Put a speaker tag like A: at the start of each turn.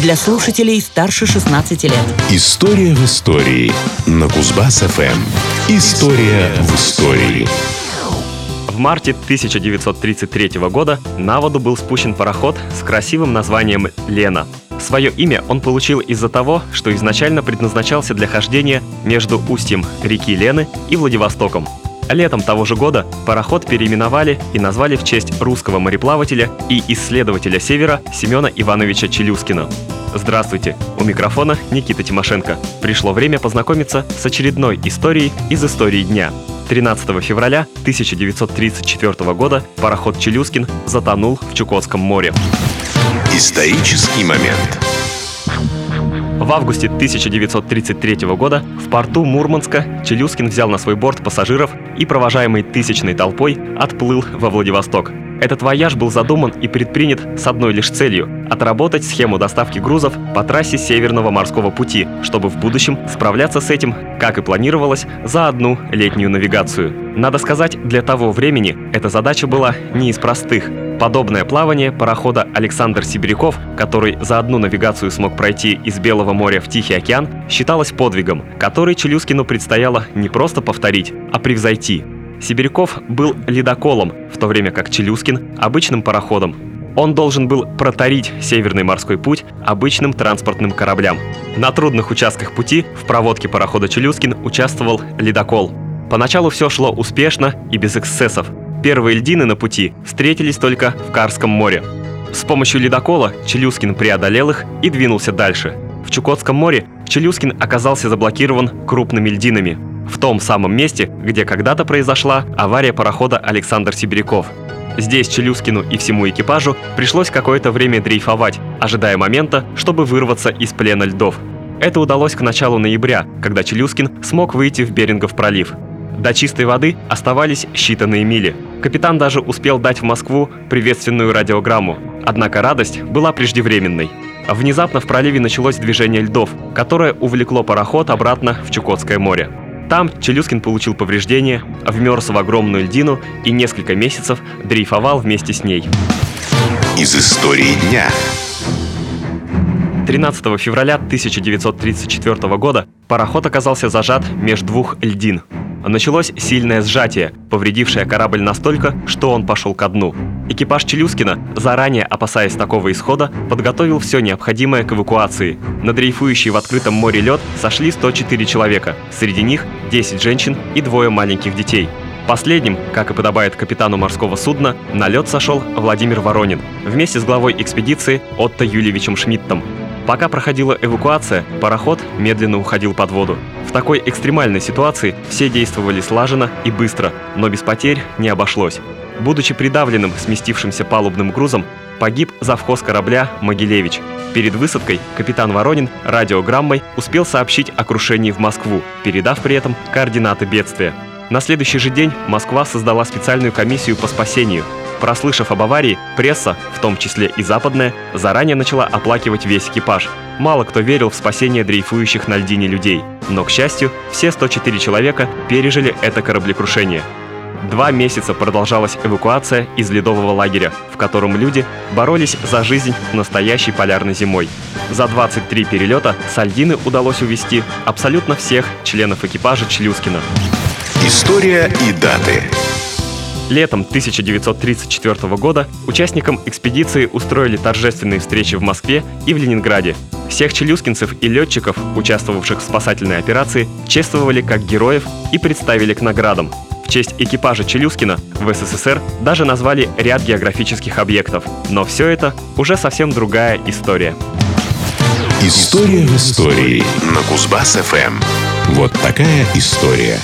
A: для слушателей старше 16 лет.
B: История в истории на Кузбасс-ФМ. История в истории.
C: В марте 1933 года на воду был спущен пароход с красивым названием «Лена». Свое имя он получил из-за того, что изначально предназначался для хождения между устьем реки Лены и Владивостоком. Летом того же года пароход переименовали и назвали в честь русского мореплавателя и исследователя Севера Семена Ивановича Челюскина. Здравствуйте! У микрофона Никита Тимошенко. Пришло время познакомиться с очередной историей из истории дня. 13 февраля 1934 года пароход «Челюскин» затонул в Чукотском море.
B: Исторический момент.
C: В августе 1933 года в порту Мурманска Челюскин взял на свой борт пассажиров и, провожаемый тысячной толпой, отплыл во Владивосток. Этот вояж был задуман и предпринят с одной лишь целью – отработать схему доставки грузов по трассе Северного морского пути, чтобы в будущем справляться с этим, как и планировалось, за одну летнюю навигацию. Надо сказать, для того времени эта задача была не из простых – Подобное плавание парохода Александр Сибиряков, который за одну навигацию смог пройти из Белого моря в Тихий океан, считалось подвигом, который Челюскину предстояло не просто повторить, а превзойти. Сибиряков был ледоколом, в то время как Челюскин – обычным пароходом. Он должен был протарить Северный морской путь обычным транспортным кораблям. На трудных участках пути в проводке парохода Челюскин участвовал ледокол. Поначалу все шло успешно и без эксцессов, Первые льдины на пути встретились только в Карском море. С помощью ледокола Челюскин преодолел их и двинулся дальше. В Чукотском море Челюскин оказался заблокирован крупными льдинами, в том самом месте, где когда-то произошла авария парохода Александр Сибиряков. Здесь Челюскину и всему экипажу пришлось какое-то время дрейфовать, ожидая момента, чтобы вырваться из плена льдов. Это удалось к началу ноября, когда Челюскин смог выйти в Берингов пролив. До чистой воды оставались считанные мили. Капитан даже успел дать в Москву приветственную радиограмму. Однако радость была преждевременной. Внезапно в проливе началось движение льдов, которое увлекло пароход обратно в Чукотское море. Там Челюскин получил повреждения, вмерз в огромную льдину и несколько месяцев дрейфовал вместе с ней.
B: Из истории дня.
C: 13 февраля 1934 года пароход оказался зажат между двух льдин. Началось сильное сжатие, повредившее корабль настолько, что он пошел ко дну. Экипаж Челюскина, заранее опасаясь такого исхода, подготовил все необходимое к эвакуации. На дрейфующий в открытом море лед сошли 104 человека, среди них 10 женщин и двое маленьких детей. Последним, как и подобает капитану морского судна, на лед сошел Владимир Воронин вместе с главой экспедиции Отто Юльевичем Шмидтом. Пока проходила эвакуация, пароход медленно уходил под воду. В такой экстремальной ситуации все действовали слаженно и быстро, но без потерь не обошлось. Будучи придавленным сместившимся палубным грузом, погиб завхоз корабля Могилевич. Перед высадкой капитан Воронин радиограммой успел сообщить о крушении в Москву, передав при этом координаты бедствия. На следующий же день Москва создала специальную комиссию по спасению. Прослышав об аварии, пресса, в том числе и западная, заранее начала оплакивать весь экипаж. Мало кто верил в спасение дрейфующих на льдине людей. Но, к счастью, все 104 человека пережили это кораблекрушение. Два месяца продолжалась эвакуация из ледового лагеря, в котором люди боролись за жизнь настоящей полярной зимой. За 23 перелета с Альдины удалось увезти абсолютно всех членов экипажа Члюскина.
B: История и даты.
C: Летом 1934 года участникам экспедиции устроили торжественные встречи в Москве и в Ленинграде. Всех челюскинцев и летчиков, участвовавших в спасательной операции, чествовали как героев и представили к наградам. В честь экипажа Челюскина в СССР даже назвали ряд географических объектов. Но все это уже совсем другая история.
B: История в истории на Кузбасс-ФМ. Вот такая история.